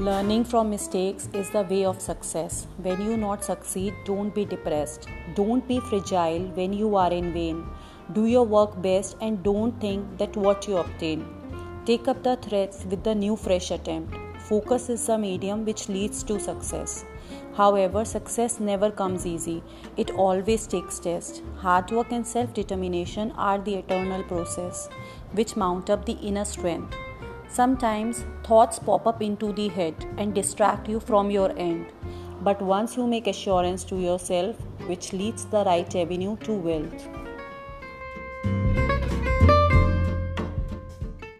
Learning from mistakes is the way of success. When you not succeed, don't be depressed. Don't be fragile when you are in vain. Do your work best and don't think that what you obtain. Take up the threads with the new fresh attempt. Focus is the medium which leads to success. However, success never comes easy. It always takes test. Hard work and self-determination are the eternal process which mount up the inner strength. Sometimes thoughts pop up into the head and distract you from your end. But once you make assurance to yourself, which leads the right avenue to wealth.